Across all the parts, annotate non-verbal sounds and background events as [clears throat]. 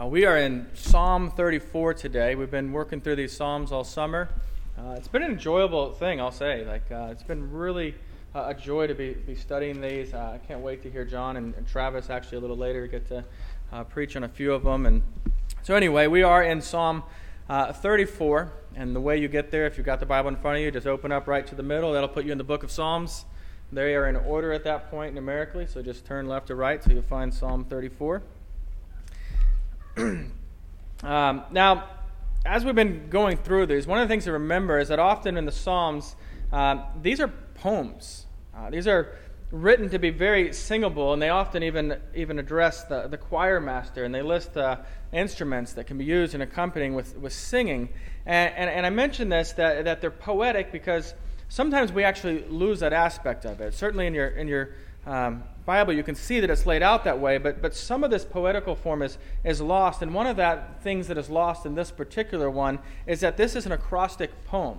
Uh, we are in Psalm 34 today. We've been working through these Psalms all summer. Uh, it's been an enjoyable thing, I'll say. Like, uh, it's been really uh, a joy to be, be studying these. Uh, I can't wait to hear John and, and, Travis actually a little later get to uh, preach on a few of them. And so, anyway, we are in Psalm 34. And the way you get there, if you've got the Bible in front of you, just open up right to the middle. That'll put you in the book of Psalms. They are in order at that point numerically, so just turn left to right so you'll find Psalm 34. [clears throat] um, now, as we've been going through these, one of the things to remember is that often in the Psalms, um, these are poems. Uh, these are written to be very singable, and they often even, even address the, the choir master, and they list uh, instruments that can be used in accompanying with, with singing. And, and, and I mention this that, that they're poetic because sometimes we actually lose that aspect of it. Certainly in your, in your um, Bible, you can see that it's laid out that way, but, but some of this poetical form is, is lost. And one of that things that is lost in this particular one is that this is an acrostic poem.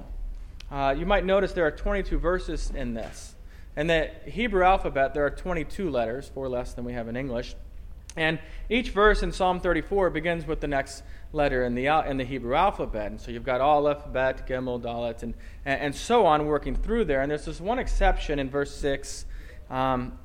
Uh, you might notice there are 22 verses in this. In the Hebrew alphabet, there are 22 letters, four less than we have in English. And each verse in Psalm 34 begins with the next letter in the, in the Hebrew alphabet. And so you've got Aleph, Bet, Gimel, Dalet, and, and so on working through there. And there's this one exception in verse 6 um,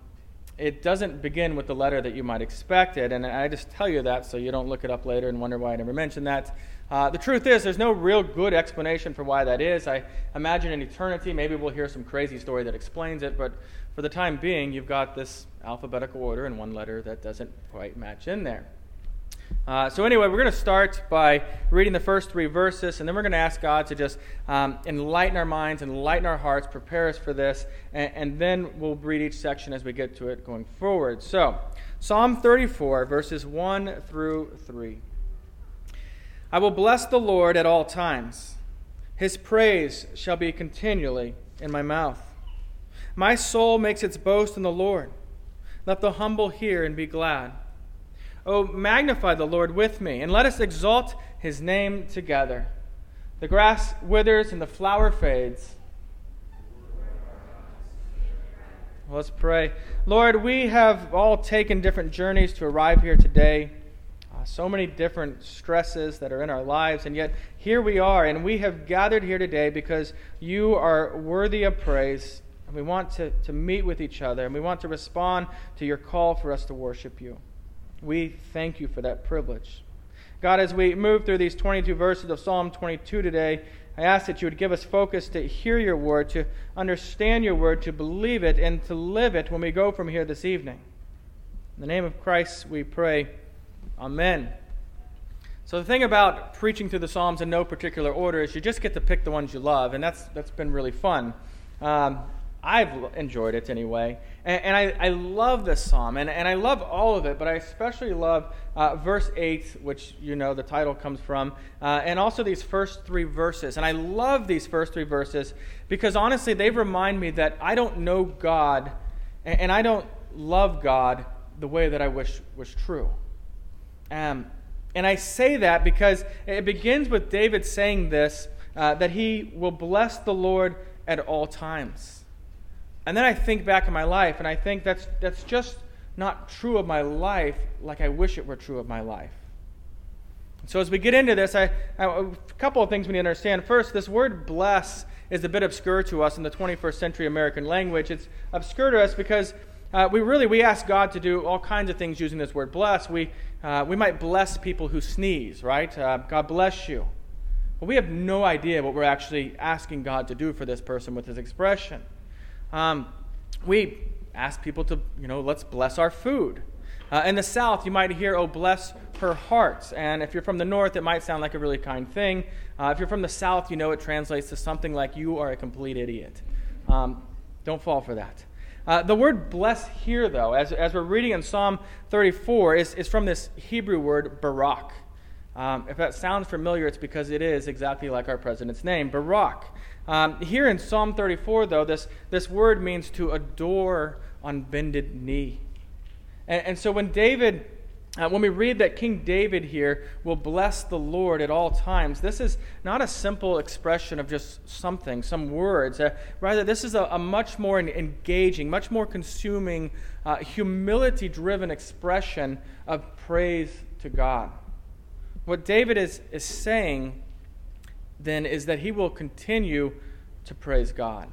it doesn't begin with the letter that you might expect it. And I just tell you that so you don't look it up later and wonder why I never mentioned that. Uh, the truth is, there's no real good explanation for why that is. I imagine in eternity, maybe we'll hear some crazy story that explains it, but for the time being, you've got this alphabetical order and one letter that doesn't quite match in there. Uh, so, anyway, we're going to start by reading the first three verses, and then we're going to ask God to just um, enlighten our minds, enlighten our hearts, prepare us for this, and, and, then we'll read each section as we get to it going forward. So, Psalm 34, verses 1 through 3. I will bless the Lord at all times, his praise shall be continually in my mouth. My soul makes its boast in the Lord. Let the humble hear and be glad. Oh, magnify the Lord with me, and let us exalt his name together. The grass withers and the flower fades. Let's pray. Lord, we have all taken different journeys to arrive here today. Uh, so many different stresses that are in our lives, and yet here we are, and we have gathered here today because you are worthy of praise. And we want to, to meet with each other, and we want to respond to your call for us to worship you. We thank you for that privilege. God, as we move through these 22 verses of Psalm 22 today, I ask that you would give us focus to hear your word, to understand your word, to believe it, and to live it when we go from here this evening. In the name of Christ, we pray. Amen. So, the thing about preaching through the Psalms in no particular order is you just get to pick the ones you love, and that's, that's been really fun. Um, I've enjoyed it anyway. And, and I, I, love this psalm, and, and I love all of it, but I especially love uh, verse 8, which you know the title comes from, uh, and also these first three verses. And I love these first three verses because honestly, they remind me that I don't know God, and, and I don't love God the way that I wish was true. Um, and I say that because it begins with David saying this uh, that he will bless the Lord at all times. And then I think back in my life, and I think that's, that's just not true of my life like I wish it were true of my life. So, as we get into this, I, I, a couple of things we need to understand. First, this word bless is a bit obscure to us in the 21st century American language. It's obscure to us because uh, we really we ask God to do all kinds of things using this word bless. We, uh, we might bless people who sneeze, right? Uh, God bless you. But we have no idea what we're actually asking God to do for this person with this expression. Um, we ask people to, you know, let's bless our food. Uh, in the South, you might hear, oh, bless her heart. And if you're from the North, it might sound like a really kind thing. Uh, if you're from the South, you know it translates to something like, you are a complete idiot. Um, don't fall for that. Uh, the word bless here, though, as, as we're reading in Psalm 34, is, is from this Hebrew word barak. Um, if that sounds familiar, it's because it is exactly like our president's name, Barack. Um, here in Psalm 34, though, this, this word means to adore on bended knee. And, and so when David, uh, when we read that King David here will bless the Lord at all times, this is not a simple expression of just something, some words. Uh, rather, this is a, a, much more engaging, much more consuming, uh, humility driven expression of praise to God. What David is, is saying then is that he will continue to praise God.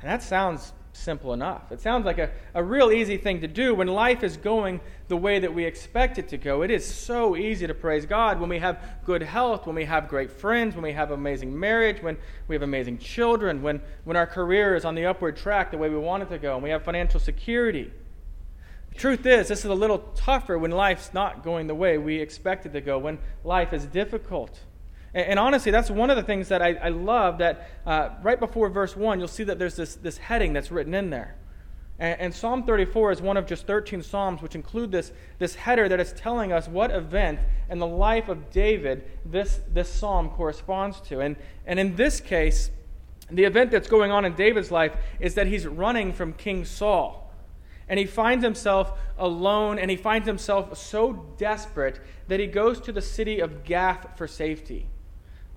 And that sounds simple enough. It sounds like a, a real easy thing to do when life is going the way that we expect it to go. It is so easy to praise God when we have good health, when we have great friends, when we have amazing marriage, when we have amazing children, when, when our career is on the upward track the way we want it to go, and we have financial security. The truth is, this is a little tougher when life's not going the way we expect it to go, when life is difficult. And, and honestly, that's one of the things that I, I love that uh, right before verse 1, you'll see that there's this, this heading that's written in there. And, and Psalm 34 is one of just 13 Psalms which include this, this header that is telling us what event in the life of David this, this psalm corresponds to. And, and in this case, the event that's going on in David's life is that he's running from King Saul and he finds himself alone and he finds himself so desperate that he goes to the city of Gath for safety.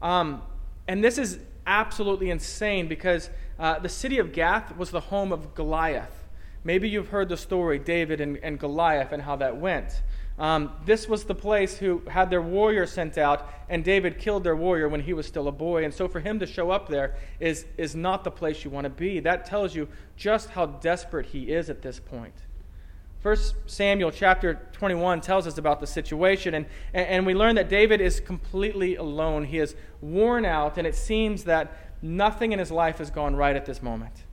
Um, and this is absolutely insane because uh, the city of Gath was the home of Goliath. Maybe you've heard the story, David and, and Goliath, and how that went. Um, this was the place who had their warrior sent out, and David killed their warrior when he was still a boy. And so for him to show up there is, is not the place you want to be. That tells you just how desperate he is at this point. First Samuel chapter 21 tells us about the situation, and, and we learn that David is completely alone. He is worn out, and it seems that nothing in his life has gone right at this moment.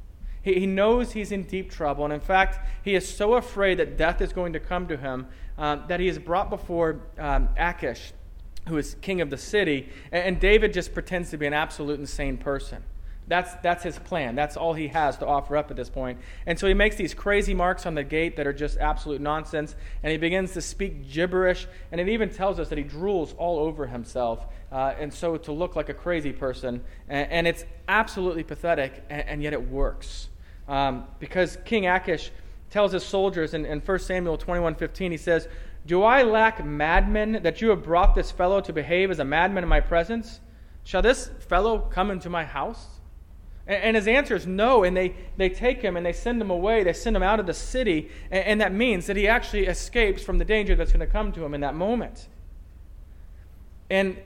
He, he knows he's in deep trouble, and in fact, he is so afraid that death is going to come to him um, that he is brought before um, Achish, who is king of the city, and, and David just pretends to be an absolute insane person. That's, that's his plan. That's all he has to offer up at this point. And so he makes these crazy marks on the gate that are just absolute nonsense, and he begins to speak gibberish, and it even tells us that he drools all over himself, uh, and so to look like a crazy person. And, and it's absolutely pathetic, and, and yet it works. Um, because King Achish tells his soldiers in, in 1 Samuel 21.15, he says, Do I lack madmen that you have brought this fellow to behave as a madman in my presence? Shall this fellow come into my house? And, and his answer is no. And they, they take him and they send him away. They send him out of the city. And, and that means that he actually escapes from the danger that's going to come to him in that moment. And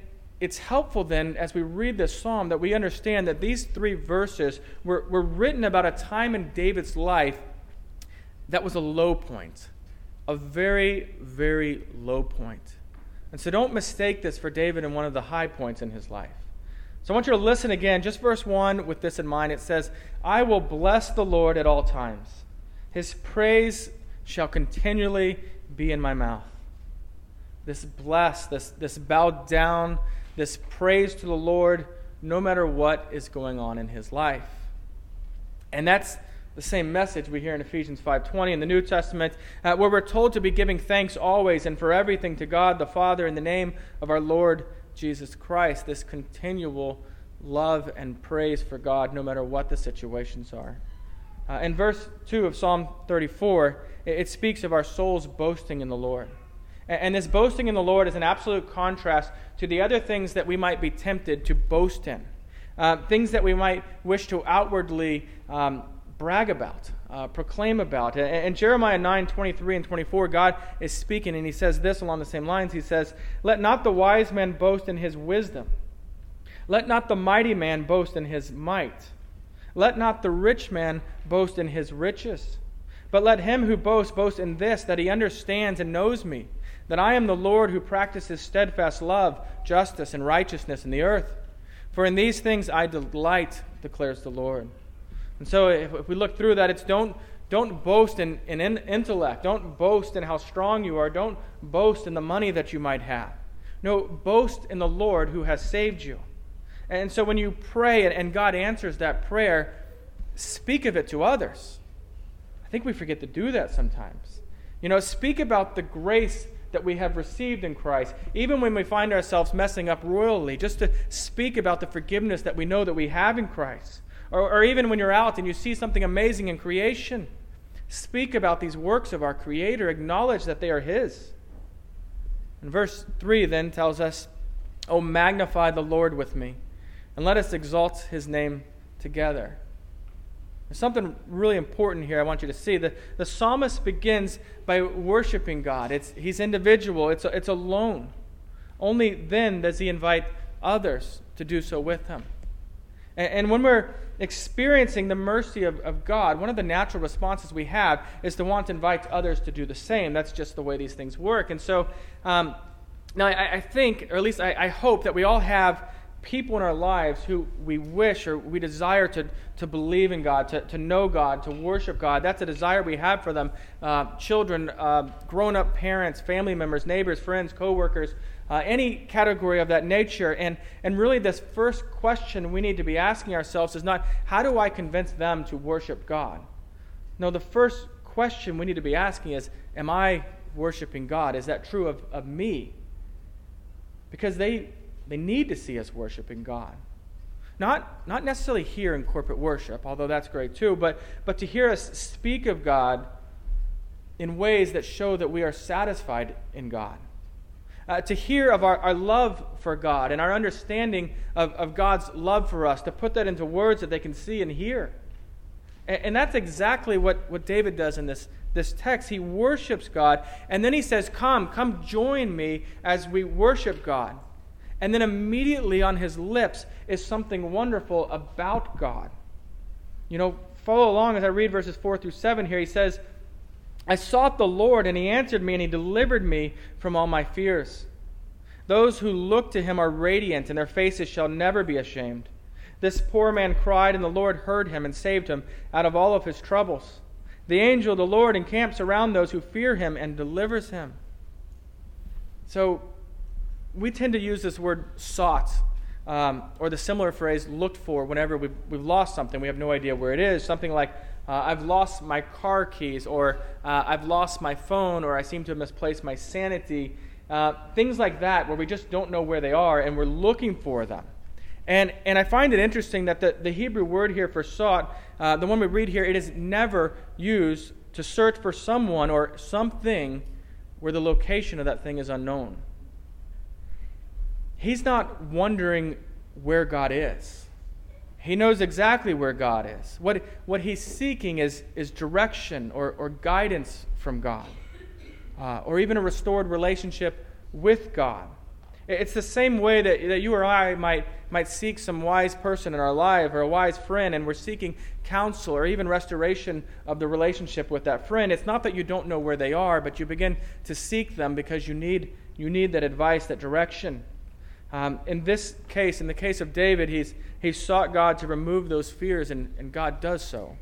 it's helpful then, as we read this psalm, that we understand that these three verses were, were written about a time in David's life that was a low point, a very, very low point. And so don't mistake this for David in one of the high points in his life. So I want you to listen again, just verse 1 with this in mind. It says, I will bless the Lord at all times. His praise shall continually be in my mouth. This bless, this, this bow down, this praise to the Lord, no matter what is going on in his life. And that's the same message we hear in Ephesians 5:20 in the New Testament, uh, where we're told to be giving thanks always and for everything to God the Father in the name of our Lord Jesus Christ, this continual love and praise for God no matter what the situations are. Uh, in verse 2 of Psalm 34, it, it, speaks of our souls boasting in the Lord. And, and this boasting in the Lord is an absolute contrast to the other things that we might be tempted to boast in. Uh, things that we might wish to outwardly um, brag about, uh, proclaim about. In Jeremiah 9 23 and 24, God is speaking, and he says this along the same lines. He says, Let not the wise man boast in his wisdom, let not the mighty man boast in his might, let not the rich man boast in his riches. But let him who boasts boast in this, that he understands and knows me, that I am the Lord who practices steadfast love, justice, and righteousness in the earth. For in these things I delight, declares the Lord. And so if, if we look through that, it's don't, don't boast in, in intellect. Don't boast in how strong you are. Don't boast in the money that you might have. No, boast in the Lord who has saved you. And so when you pray and God answers that prayer, speak of it to others. I think we forget to do that sometimes. You know, speak about the grace that we have received in Christ, even when we find ourselves messing up royally, just to speak about the forgiveness that we know that we have in Christ. Or, or even when you're out and you see something amazing in creation, speak about these works of our Creator, acknowledge that they are His. And verse 3 then tells us, Oh, magnify the Lord with me, and let us exalt His name together. There's something really important here I want you to see. The, the psalmist begins by worshiping God. It's, he's individual, it's, it's alone. only then does he invite others to do so with him. And, and when we're experiencing the mercy of, of God, one of the natural responses we have is to want to invite others to do the same. That's just the way these things work. And so, um, now I, I, think, or at least I, I hope, that we all have people in our lives who we wish or we desire to, to believe in God, to, to know God, to worship God. That's a desire we have for them. Uh, children, uh, grown up parents, family members, neighbors, friends, coworkers, uh, any category of that nature. And, and really, this first question we need to be asking ourselves is not, how do I convince them to worship God? No, the first question we need to be asking is, am I worshiping God? Is that true of, of me? Because they they need to see us worshiping God. Not, not necessarily here in corporate worship, although that's great too, but, but to hear us speak of God in ways that show that we are satisfied in God. Uh, to hear of our, our love for God and our understanding of, of God's love for us, to put that into words that they can see and hear. And, and that's exactly what, what David does in this, this text. He worships God, and then he says, Come, come join me as we worship God. And then immediately on his lips is something wonderful about God. You know, follow along as I read verses 4 through 7 here. He says, I sought the Lord, and he answered me, and he delivered me from all my fears. Those who look to him are radiant, and their faces shall never be ashamed. This poor man cried, and the Lord heard him and saved him out of all of his troubles. The angel of the Lord encamps around those who fear him and delivers him. So, we tend to use this word sought um, or the similar phrase looked for whenever we've, we've lost something. We have no idea where it is. Something like, uh, I've lost my car keys, or uh, I've lost my phone, or I seem to have misplaced my sanity. Uh, things like that, where we just don't know where they are and we're looking for them. And, and I find it interesting that the, the Hebrew word here for sought, uh, the one we read here, it is never used to search for someone or something where the location of that thing is unknown he's not wondering where God is. He knows exactly where God is. What, what he's seeking is, is direction or, or guidance from God, uh, or even a restored relationship with God. It's the same way that, that you or I might, might seek some wise person in our life or a wise friend, and we're seeking counsel or even restoration of the relationship with that friend. It's not that you don't know where they are, but you begin to seek them because you need, you need that advice, that direction. Um, in this case, in the case of David, he's, he's sought God to remove those fears, and, and God does so.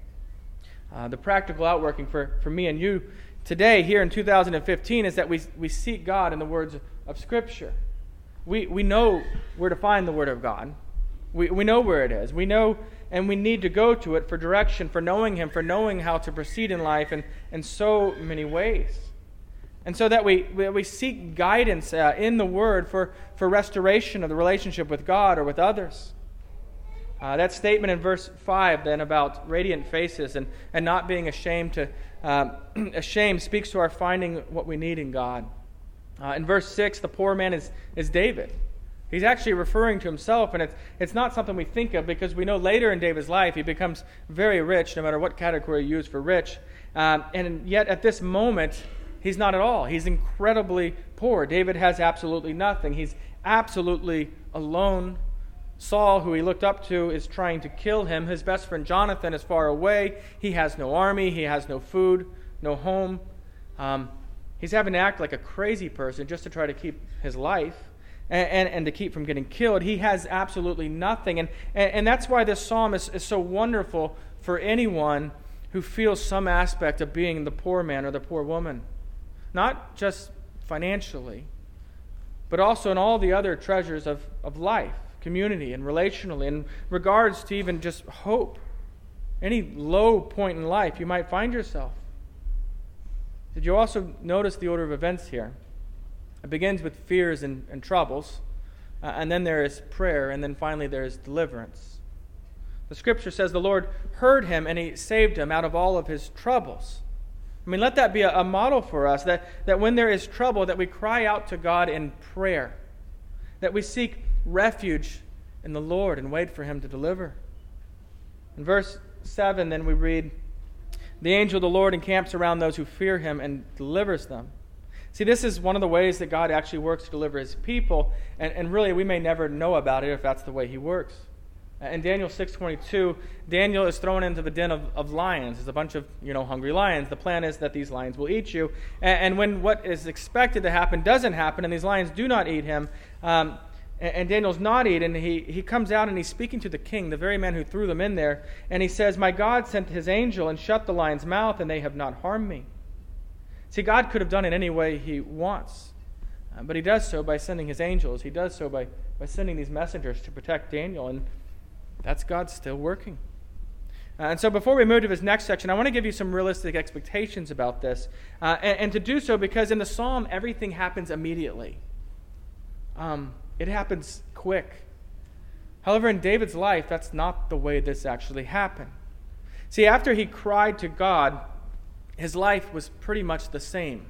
Uh, the practical outworking for, for me and you today, here in 2015, is that we, we seek God in the words of Scripture. We, we know where to find the Word of God, we, we know where it is. We know, and we need to go to it for direction, for knowing Him, for knowing how to proceed in life in, in so many ways. And so that we, we seek guidance uh, in the Word for, for restoration of the relationship with God or with others. Uh, that statement in verse 5 then about radiant faces and, and not being ashamed to uh, [clears throat] ashamed speaks to our finding what we need in God. Uh, in verse 6, the poor man is, is David. He's actually referring to himself, and it's, it's not something we think of because we know later in David's life he becomes very rich, no matter what category you use for rich. Um, and yet at this moment, He's not at all. He's incredibly poor. David has absolutely nothing. He's absolutely alone. Saul, who he looked up to, is trying to kill him. His best friend Jonathan is far away. He has no army. He has no food, no home. Um, he's having to act like a crazy person just to try to keep his life and, and, and to keep from getting killed. He has absolutely nothing. And, and, and that's why this psalm is, is so wonderful for anyone who feels some aspect of being the poor man or the poor woman not just financially, but also in all the other treasures of, of life, community, and relationally, in regards to even just hope. Any low point in life you might find yourself. Did you also notice the order of events here? It begins with fears and, and troubles, uh, and then there is prayer, and then finally there is deliverance. The scripture says the Lord heard him and he saved him out of all of his troubles. I mean, let that be a, a model for us that, that when there is trouble, that we cry out to God in prayer, that we seek refuge in the Lord and wait for Him to deliver. In verse 7, then we read, The angel of the Lord encamps around those who fear Him and delivers them. See, this is one of the ways that God actually works to deliver his people, and, and really we may never know about it if that's the way he works. In Daniel 6.22, Daniel is thrown into the den of, of lions. There's a bunch of, you know, hungry lions. The plan is that these lions will eat you. And, and when what is expected to happen doesn't happen, and these lions do not eat him, um, and, and Daniel's not eaten, he, he comes out and he's speaking to the king, the very man who threw them in there, and he says, My God sent his angel and shut the lion's mouth, and they have not harmed me. See, God could have done it any way he wants. Uh, but he does so by sending his angels. He does so by, by sending these messengers to protect Daniel. And that's God still working. Uh, and so, before we move to this next section, I want to give you some realistic expectations about this. Uh, and, and, to do so, because in the psalm, everything happens immediately, um, it happens quick. However, in David's life, that's not the way this actually happened. See, after he cried to God, his life was pretty much the same.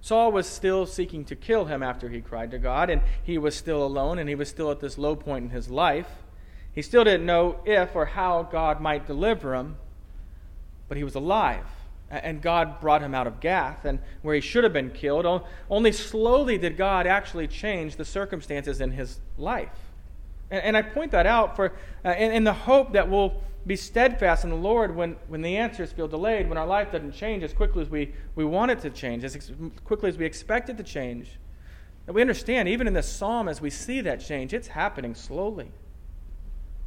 Saul was still seeking to kill him after he cried to God, and he was still alone, and he was still at this low point in his life. He still didn't know if or how God might deliver him, but he was alive. And God brought him out of Gath, and where he should have been killed. Only slowly did God actually change the circumstances in his life. And, I point that out for, uh, in, the hope that we'll be steadfast in the Lord when, when the answers feel delayed, when our life doesn't change as quickly as we, we want it to change, as quickly as we expect it to change. That we understand, even in this psalm, as we see that change, it's happening slowly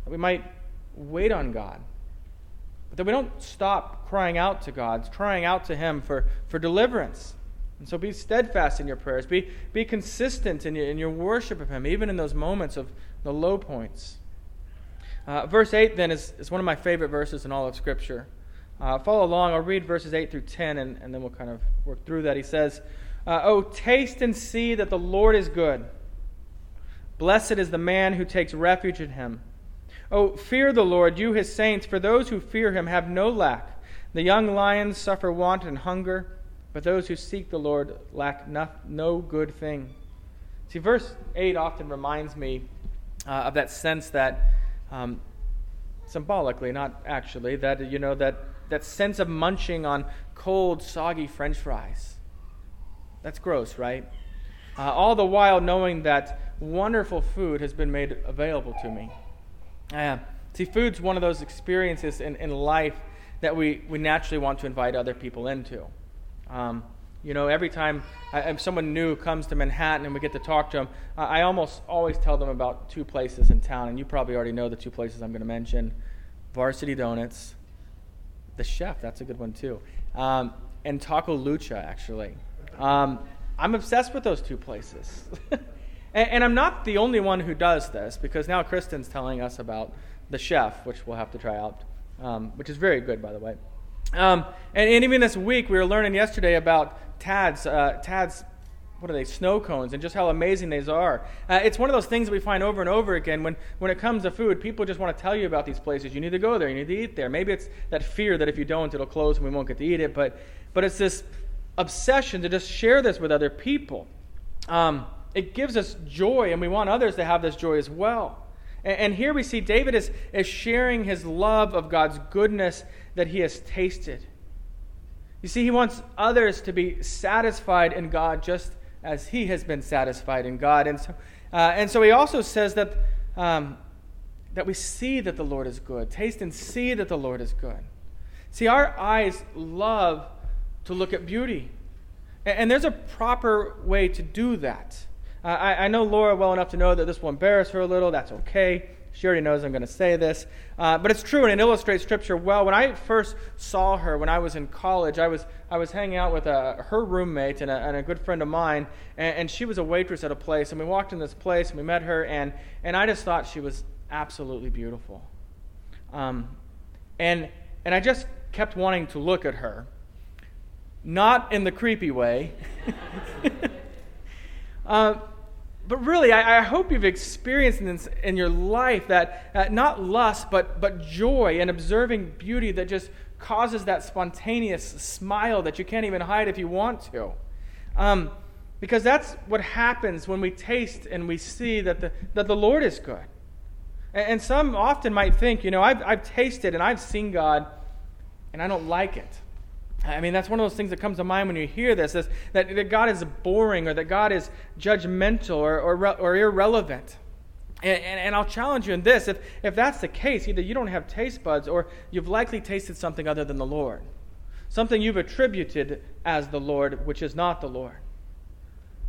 that we might wait on God, but that we don't stop crying out to God, crying out to Him for, for deliverance. And so be steadfast in your prayers. Be, be consistent in your, in your worship of Him, even in those moments of the low points. Uh, verse 8, then, is, is one of my favorite verses in all of Scripture. Uh, follow along. I'll read verses 8 through 10, and, and then we'll kind of work through that. He says, uh, Oh, taste and see that the Lord is good. Blessed is the man who takes refuge in Him. Oh, fear the Lord, you his saints, for those who fear him have no lack. The young lions suffer want and hunger, but those who seek the Lord lack no, no good thing. See, verse 8 often reminds me uh, of that sense that, um, symbolically, not actually, that, you know, that, that sense of munching on cold, soggy french fries. That's gross, right? Uh, all the while knowing that wonderful food has been made available to me. Uh, see, food's one of those experiences in, in life that we, we naturally want to invite other people into. Um, you know, every time I, someone new comes to Manhattan and we get to talk to them, I, I almost always tell them about two places in town, and you probably already know the two places I'm going to mention Varsity Donuts, the chef, that's a good one too, um, and Taco Lucha, actually. Um, I'm obsessed with those two places. [laughs] And, and, I'm not the only one who does this because now Kristen's telling us about the chef, which we'll have to try out, um, which is very good, by the way. Um, and, and, even this week, we were learning yesterday about Tad's, uh, Tad's what are they, snow cones, and just how amazing these are. Uh, it's one of those things that we find over and over again when, when it comes to food. People just want to tell you about these places. You need to go there, you need to eat there. Maybe it's that fear that if you don't, it'll close and we won't get to eat it, but, but it's this obsession to just share this with other people. Um, it gives us joy, and we want others to have this joy as well. And, and here we see David is, is sharing his love of God's goodness that he has tasted. You see, he wants others to be satisfied in God just as he has been satisfied in God. And so, uh, and so he also says that, um, that we see that the Lord is good. Taste and see that the Lord is good. See, our eyes love to look at beauty. And, and there's a proper way to do that. I, I know Laura well enough to know that this will embarrass her a little. That's okay. She already knows I'm going to say this. Uh, but it's true, and it illustrates Scripture well. When I first saw her when I was in college, I was, I was hanging out with a, uh, her roommate and a, and a good friend of mine, and, and, she was a waitress at a place. And we walked in this place, and we met her, and, and I just thought she was absolutely beautiful. Um, and, and I just kept wanting to look at her. Not in the creepy way. [laughs] uh, but really, I, I, hope you've experienced in, in your life that uh, not lust, but, but joy and observing beauty that just causes that spontaneous smile that you can't even hide if you want to. Um, because that's what happens when we taste and we see that the, that the Lord is good. And, and some often might think, you know, I've, I've tasted and I've seen God and I don't like it. I mean, that's one of those things that comes to mind when you hear this, is that, that God is boring or that God is judgmental or, or, or irrelevant. And, and, and, I'll challenge you in this if, if that's the case, either you don't have taste buds or you've likely tasted something other than the Lord, something you've attributed as the Lord, which is not the Lord.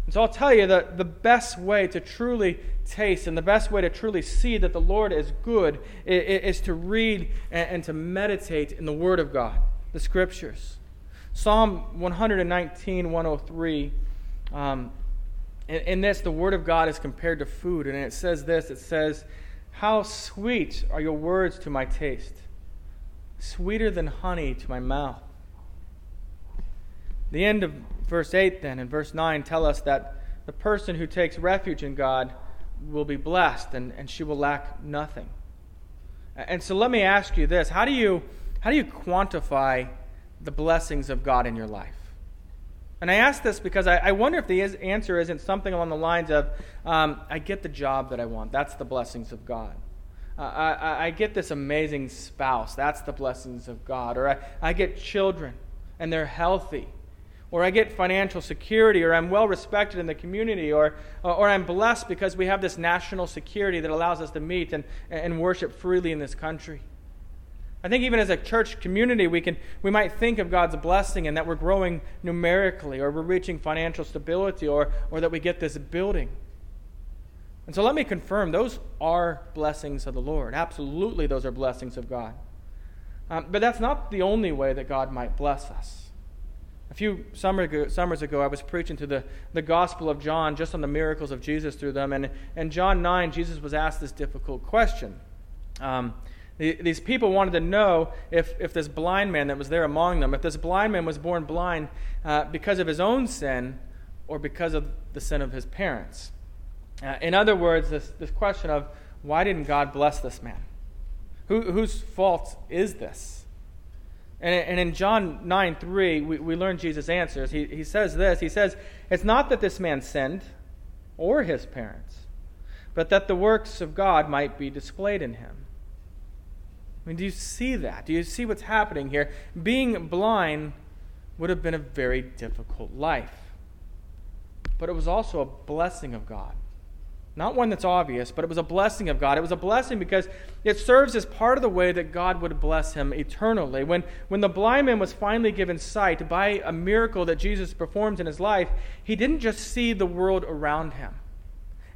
And so I'll tell you that the best way to truly taste and the best way to truly see that the Lord is good is, is to read and, and to meditate in the Word of God, the Scriptures. Psalm 119, 103. Um, in, in this, the Word of God is compared to food. And it says this it says, How sweet are your words to my taste, sweeter than honey to my mouth. The end of verse 8, then, and verse 9 tell us that the person who takes refuge in God will be blessed and, and she will lack nothing. And so let me ask you this how do you, how do you quantify the blessings of God in your life? And I ask this because I, I wonder if the is, answer isn't something along the lines of um, I get the job that I want. That's the blessings of God. Uh, I, I, get this amazing spouse. That's the blessings of God. Or I, I get children and they're healthy. Or I get financial security, or I'm well respected in the community, or, or I'm blessed because we have this national security that allows us to meet and, and worship freely in this country. I think even as a church community, we, can, we might think of God's blessing and that we're growing numerically, or we're reaching financial stability, or, or that we get this building. And so let me confirm those are blessings of the Lord. Absolutely, those are blessings of God. Um, but that's not the only way that God might bless us. A few summer ago, summers ago, I was preaching to the, the Gospel of John just on the miracles of Jesus through them. And in John 9, Jesus was asked this difficult question. Um, these people wanted to know if, if this blind man that was there among them, if this blind man was born blind uh, because of his own sin or because of the sin of his parents. Uh, in other words, this, this question of why didn't God bless this man? Who, whose fault is this? And, and in John 9 3, we, we learn Jesus' answers. He, he says this He says, It's not that this man sinned or his parents, but that the works of God might be displayed in him. I mean, do you see that? Do you see what's happening here? Being blind would have been a very difficult life. But it was also a blessing of God. Not one that's obvious, but it was a blessing of God. It was a blessing because it serves as part of the way that God would bless him eternally. When, when the blind man was finally given sight by a miracle that Jesus performed in his life, he didn't just see the world around him.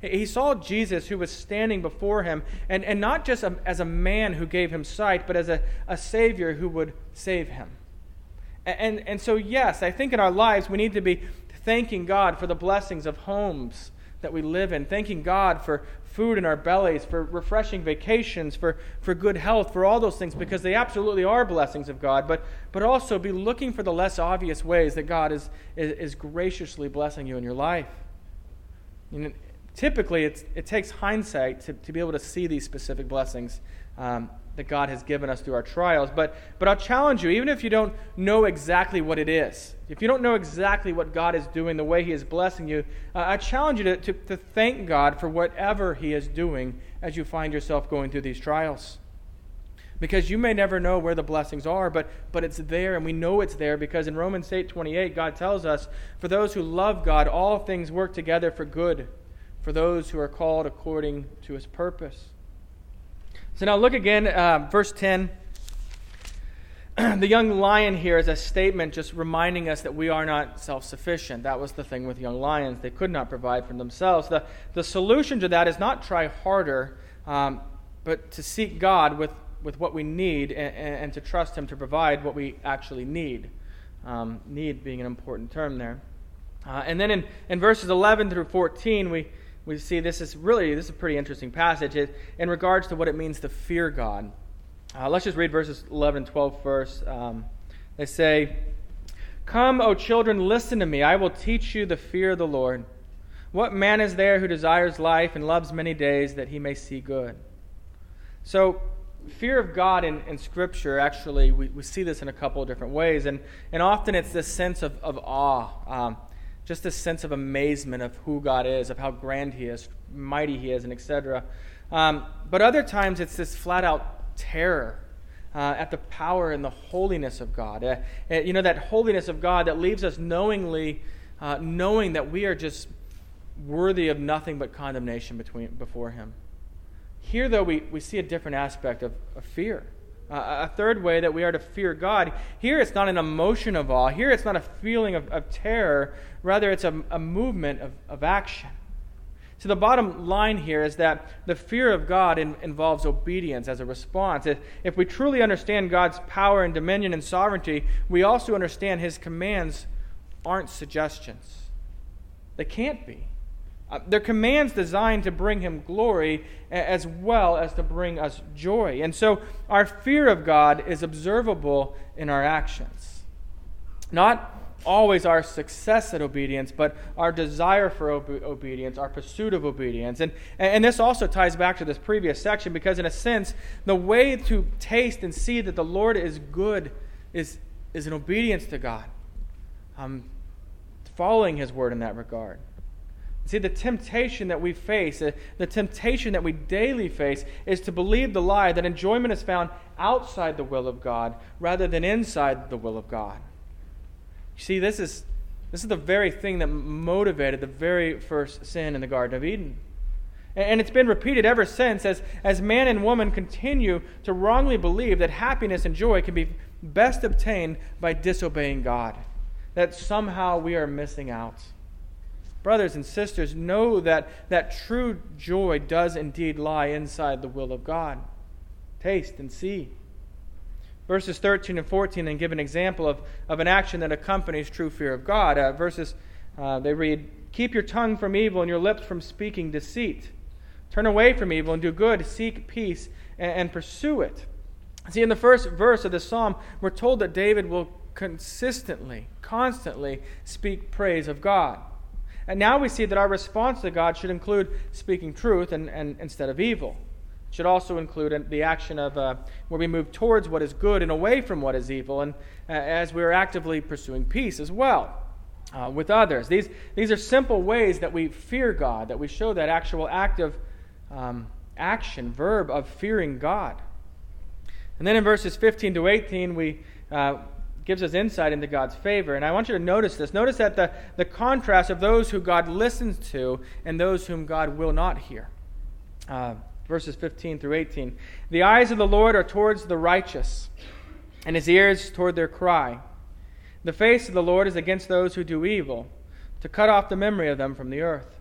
He saw Jesus who was standing before him, and, and not just a, as a man who gave him sight, but as a, a Savior who would save him. And, and, so, yes, I think in our lives we need to be thanking God for the blessings of homes that we live in, thanking God for food in our bellies, for refreshing vacations, for, for good health, for all those things, because they absolutely are blessings of God, but, but also be looking for the less obvious ways that God is, is, is graciously blessing you in your life. You know, typically it takes hindsight to, to be able to see these specific blessings um, that God has given us through our trials. But, but I'll challenge you, even if you don't know exactly what it is, if you don't know exactly what God is doing, the way He is blessing you, uh, I challenge you to, to, to thank God for whatever He is doing as you find yourself going through these trials. Because you may never know where the blessings are, but, but it's there, and we know it's there because in Romans 8 28, God tells us, For those who love God, all things work together for good for those who are called according to his purpose. So now look again, uh, verse 10. [clears throat] the young lion here is a statement just reminding us that we are not self sufficient. That was the thing with young lions. They could not provide for themselves. The, the solution to that is not try harder, um, but to seek God with, with what we need and, and, to trust Him to provide what we actually need. Um, need being an important term there. Uh, and then in, in verses 11 through 14, we, we see this is really this is a pretty interesting passage in regards to what it means to fear God. Uh, let's just read verses 11 and 12 first. Um, they say, Come, O children, listen to me. I will teach you the fear of the Lord. What man is there who desires life and loves many days that he may see good? So, fear of God in, in Scripture, actually, we, we see this in a couple of different ways. And, and often it's this sense of, of awe. Um, just this sense of amazement of who God is, of how grand He is, mighty He is, and etc. Um, but other times it's this flat out terror uh, at the power and the holiness of God. Uh, uh, you know, that holiness of God that leaves us knowingly, uh, knowing that we are just worthy of nothing but condemnation between, before Him. Here, though, we, we see a different aspect of, of fear. Uh, a third way that we are to fear God. Here, it's not an emotion of awe. Here, it's not a feeling of, of terror. Rather, it's a, a movement of, of action. So, the bottom line here is that the fear of God in, involves obedience as a response. If, if we truly understand God's power and dominion and sovereignty, we also understand His commands aren't suggestions. They can't be. Uh, they're commands designed to bring Him glory as well as to bring us joy. And so, our fear of God is observable in our actions. Not always our success at obedience, but our desire for ob- obedience, our pursuit of obedience. And, and this also ties back to this previous section because, in a sense, the way to taste and see that the Lord is good is, is in obedience to God, um, following His word in that regard. See, the temptation that we face, the temptation that we daily face, is to believe the lie that enjoyment is found outside the will of God rather than inside the will of God. You see, this is, this is the very thing that motivated the very first sin in the Garden of Eden. And it's been repeated ever since as, as man and woman continue to wrongly believe that happiness and joy can be best obtained by disobeying God, that somehow we are missing out. Brothers and sisters, know that, that true joy does indeed lie inside the will of God. Taste and see. Verses 13 and 14 then give an example of, of an action that accompanies true fear of God. Uh, verses, uh, they read, Keep your tongue from evil and your lips from speaking deceit. Turn away from evil and do good, seek peace, and, and pursue it. See, in the first verse of this psalm, we're told that David will consistently, constantly speak praise of God. And now we see that our response to God should include speaking truth and, and instead of evil It should also include the action of uh, where we move towards what is good and away from what is evil, and uh, as we are actively pursuing peace as well uh, with others. These, these are simple ways that we fear God, that we show that actual active um, action, verb of fearing God. And then in verses 15 to 18, we uh, gives us insight into God's favor. And I want you to notice this. Notice that the, the contrast of those who God listens to and those whom God will not hear. Uh, verses 15 through 18. The eyes of the Lord are towards the righteous, and his ears toward their cry. The face of the Lord is against those who do evil, to cut off the memory of them from the earth.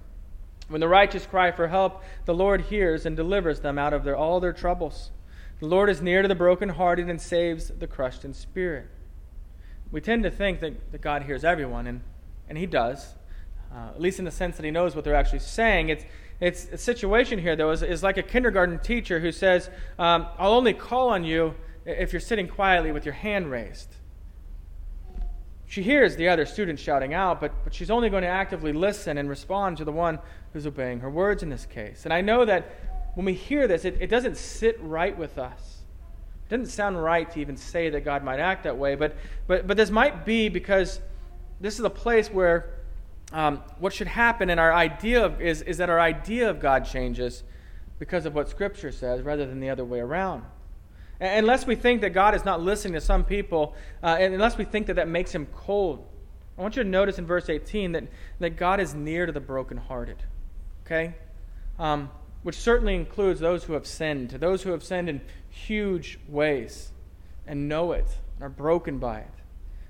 When the righteous cry for help, the Lord hears and delivers them out of their, all their troubles. The Lord is near to the brokenhearted and saves the crushed in spirit. We tend to think that, that God hears everyone, and, and He does, uh, at least in the sense that He knows what they're actually saying. It's, it's a situation here, though, is, is like a kindergarten teacher who says, um, I'll only call on you if you're sitting quietly with your hand raised. She hears the other students shouting out, but, but she's only going to actively listen and respond to the one who's obeying her words in this case. And I know that when we hear this, it, it doesn't sit right with us. Doesn't sound right to even say that God might act that way, but, but, but this might be because this is a place where um, what should happen in our idea of, is, is that our idea of God changes because of what Scripture says rather than the other way around. And unless we think that God is not listening to some people, uh, and unless we think that that makes him cold, I want you to notice in verse 18 that, that God is near to the brokenhearted. Okay? Um, which certainly includes those who have sinned, to those who have sinned in huge ways and know it and are broken by it.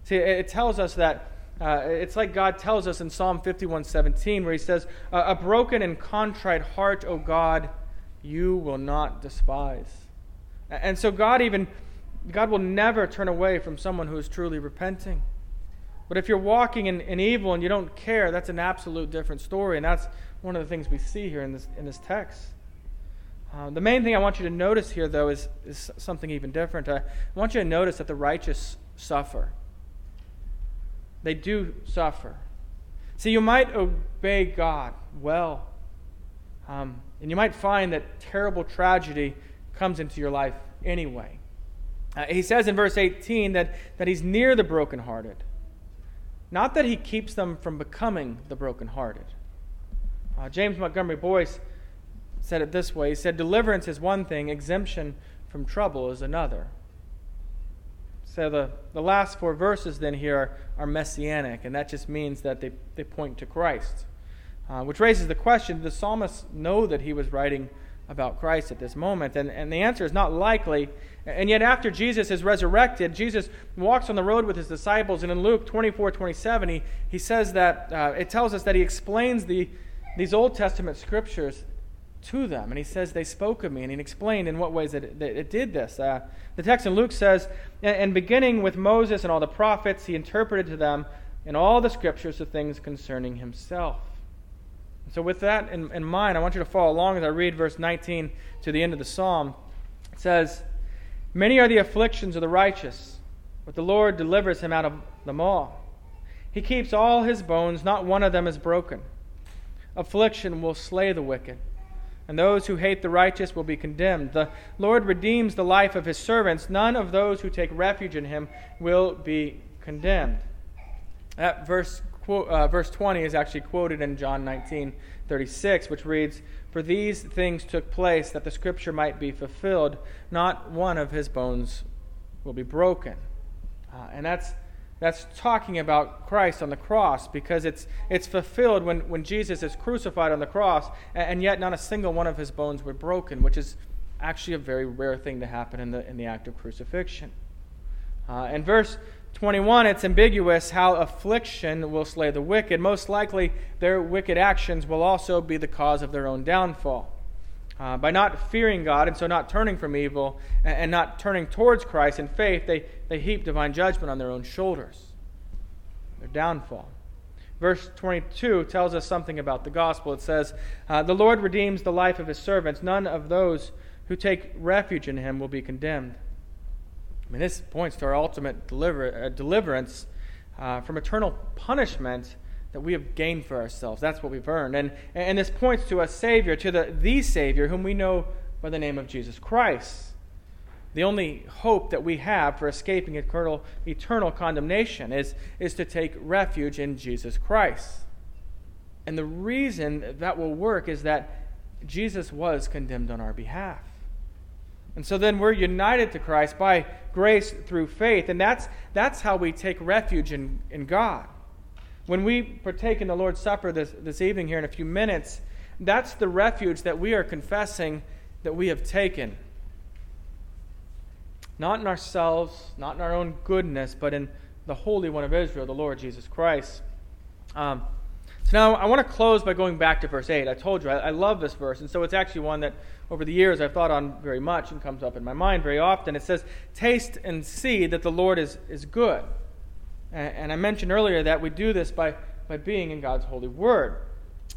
See, it tells us that uh, it's like God tells us in Psalm 51 17, where he says, A broken and contrite heart, O God, you will not despise. And so God even, God will never turn away from someone who is truly repenting. But if you're walking in, in evil and you don't care, that's an absolute different story. And that's one of the things we see here in this, in this text. Uh, the main thing I want you to notice here, though, is, is something even different. I want you to notice that the righteous suffer they do suffer. See, you might obey God well, um, and you might find that terrible tragedy comes into your life anyway. Uh, he says in verse 18 that, that he's near the brokenhearted, not that he keeps them from becoming the brokenhearted. Uh, James Montgomery Boice said it this way He said, Deliverance is one thing, exemption from trouble is another. So the, the last four verses then here are, are messianic, and that just means that they, they point to Christ. Uh, which raises the question did the psalmist know that he was writing about Christ at this moment? And, and the answer is not likely. And yet, after Jesus is resurrected, Jesus walks on the road with his disciples. And in Luke 24 27, he, he says that uh, it tells us that he explains the, these Old Testament scriptures to them. And he says, They spoke of me. And he explained in what ways that it, that it did this. Uh, the text in Luke says, And beginning with Moses and all the prophets, he interpreted to them in all the scriptures the things concerning himself. So, with that in, in mind, I want you to follow along as I read verse 19 to the end of the psalm. It says, Many are the afflictions of the righteous, but the Lord delivers him out of them all. He keeps all his bones, not one of them is broken. Affliction will slay the wicked, and those who hate the righteous will be condemned. The Lord redeems the life of his servants. None of those who take refuge in him will be condemned. That verse uh, verse 20 is actually quoted in John 19 36, which reads, For these things took place that the scripture might be fulfilled. Not one of his bones will be broken. Uh, and that's, that's talking about Christ on the cross because it's, it's fulfilled when, when Jesus is crucified on the cross, and, and yet not a single one of his bones were broken, which is actually a very rare thing to happen in the, in the act of crucifixion. Uh, in verse 21, it's ambiguous how affliction will slay the wicked. Most likely, their wicked actions will also be the cause of their own downfall. Uh, by not fearing God and so not turning from evil and, and not turning towards Christ in faith, they, they heap divine judgment on their own shoulders. Their downfall. Verse 22 tells us something about the gospel. It says, uh, The Lord redeems the life of his servants. None of those who take refuge in him will be condemned. I mean, this points to our ultimate deliver, uh, deliverance uh, from eternal punishment that we have gained for ourselves. That's what we've earned. And, and this points to a Savior, to the, the Savior, whom we know by the name of Jesus Christ. The only hope that we have for escaping eternal, eternal condemnation is, is to take refuge in Jesus Christ. And the reason that will work is that Jesus was condemned on our behalf. And so then we're united to Christ by grace through faith. And that's, that's how we take refuge in, in God. When we partake in the Lord's Supper this, this evening here in a few minutes, that's the refuge that we are confessing that we have taken. Not in ourselves, not in our own goodness, but in the Holy One of Israel, the Lord Jesus Christ. Um, so now I want to close by going back to verse 8. I told you I, I, love this verse, and so it's actually one that over the years I've thought on very much and comes up in my mind very often. It says, Taste and see that the Lord is, is good. And, and I mentioned earlier that we do this by, by being in God's holy word.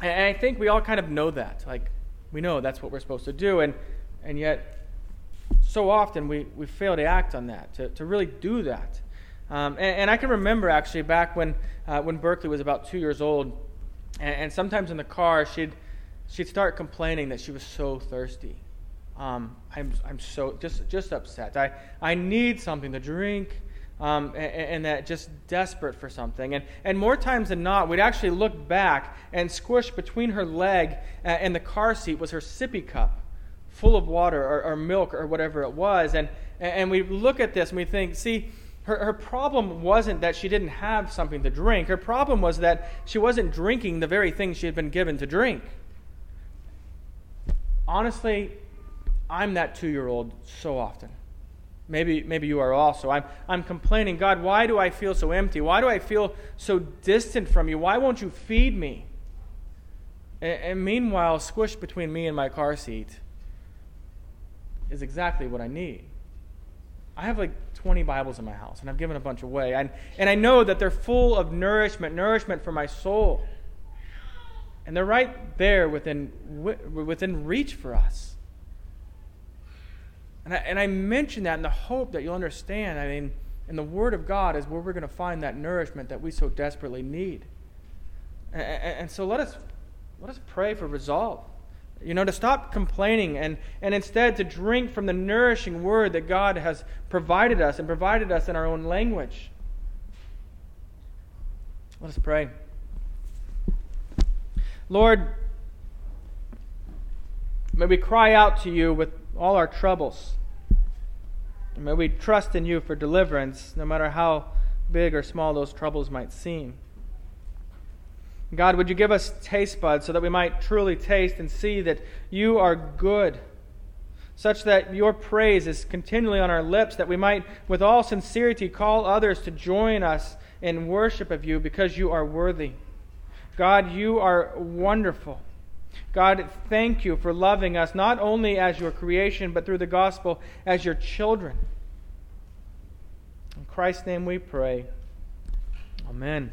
And I think we all kind of know that. Like, we know that's what we're supposed to do, and, and yet so often we, we fail to act on that, to, to really do that. Um, and, and, I can remember actually back when, uh, when Berkeley was about two years old and, and sometimes in the car, she'd, she'd start complaining that she was so thirsty. Um, I'm, I'm so just, just upset. I, I need something to drink. Um, and, and, that just desperate for something. And, and more times than not, we'd actually look back and squish between her leg and the car seat was her sippy cup full of water or, or milk or whatever it was. And, and we look at this and we think, see, her, her problem wasn't that she didn't have something to drink. Her problem was that she wasn't drinking the very thing she had been given to drink. Honestly, I'm that two year old so often. Maybe, maybe you are also. I'm, I'm complaining, God, why do I feel so empty? Why do I feel so distant from you? Why won't you feed me? And, and meanwhile, squished between me and my car seat is exactly what I need. I have like 20 Bibles in my house, and I've given a bunch away. And, and I know that they're full of nourishment, nourishment for my soul. And they're right there within, within reach for us. And I, and I mention that in the hope that you'll understand. I mean, in the Word of God is where we're going to find that nourishment that we so desperately need. And, and, and so let us, let us pray for resolve. You know, to stop complaining and, and instead to drink from the nourishing word that God has provided us and provided us in our own language. Let us pray. Lord, may we cry out to you with all our troubles. May we trust in you for deliverance, no matter how big or small those troubles might seem. God, would you give us taste buds so that we might truly taste and see that you are good, such that your praise is continually on our lips, that we might, with all sincerity, call others to join us in worship of you because you are worthy. God, you are wonderful. God, thank you for loving us not only as your creation, but through the gospel as your children. In Christ's name we pray. Amen.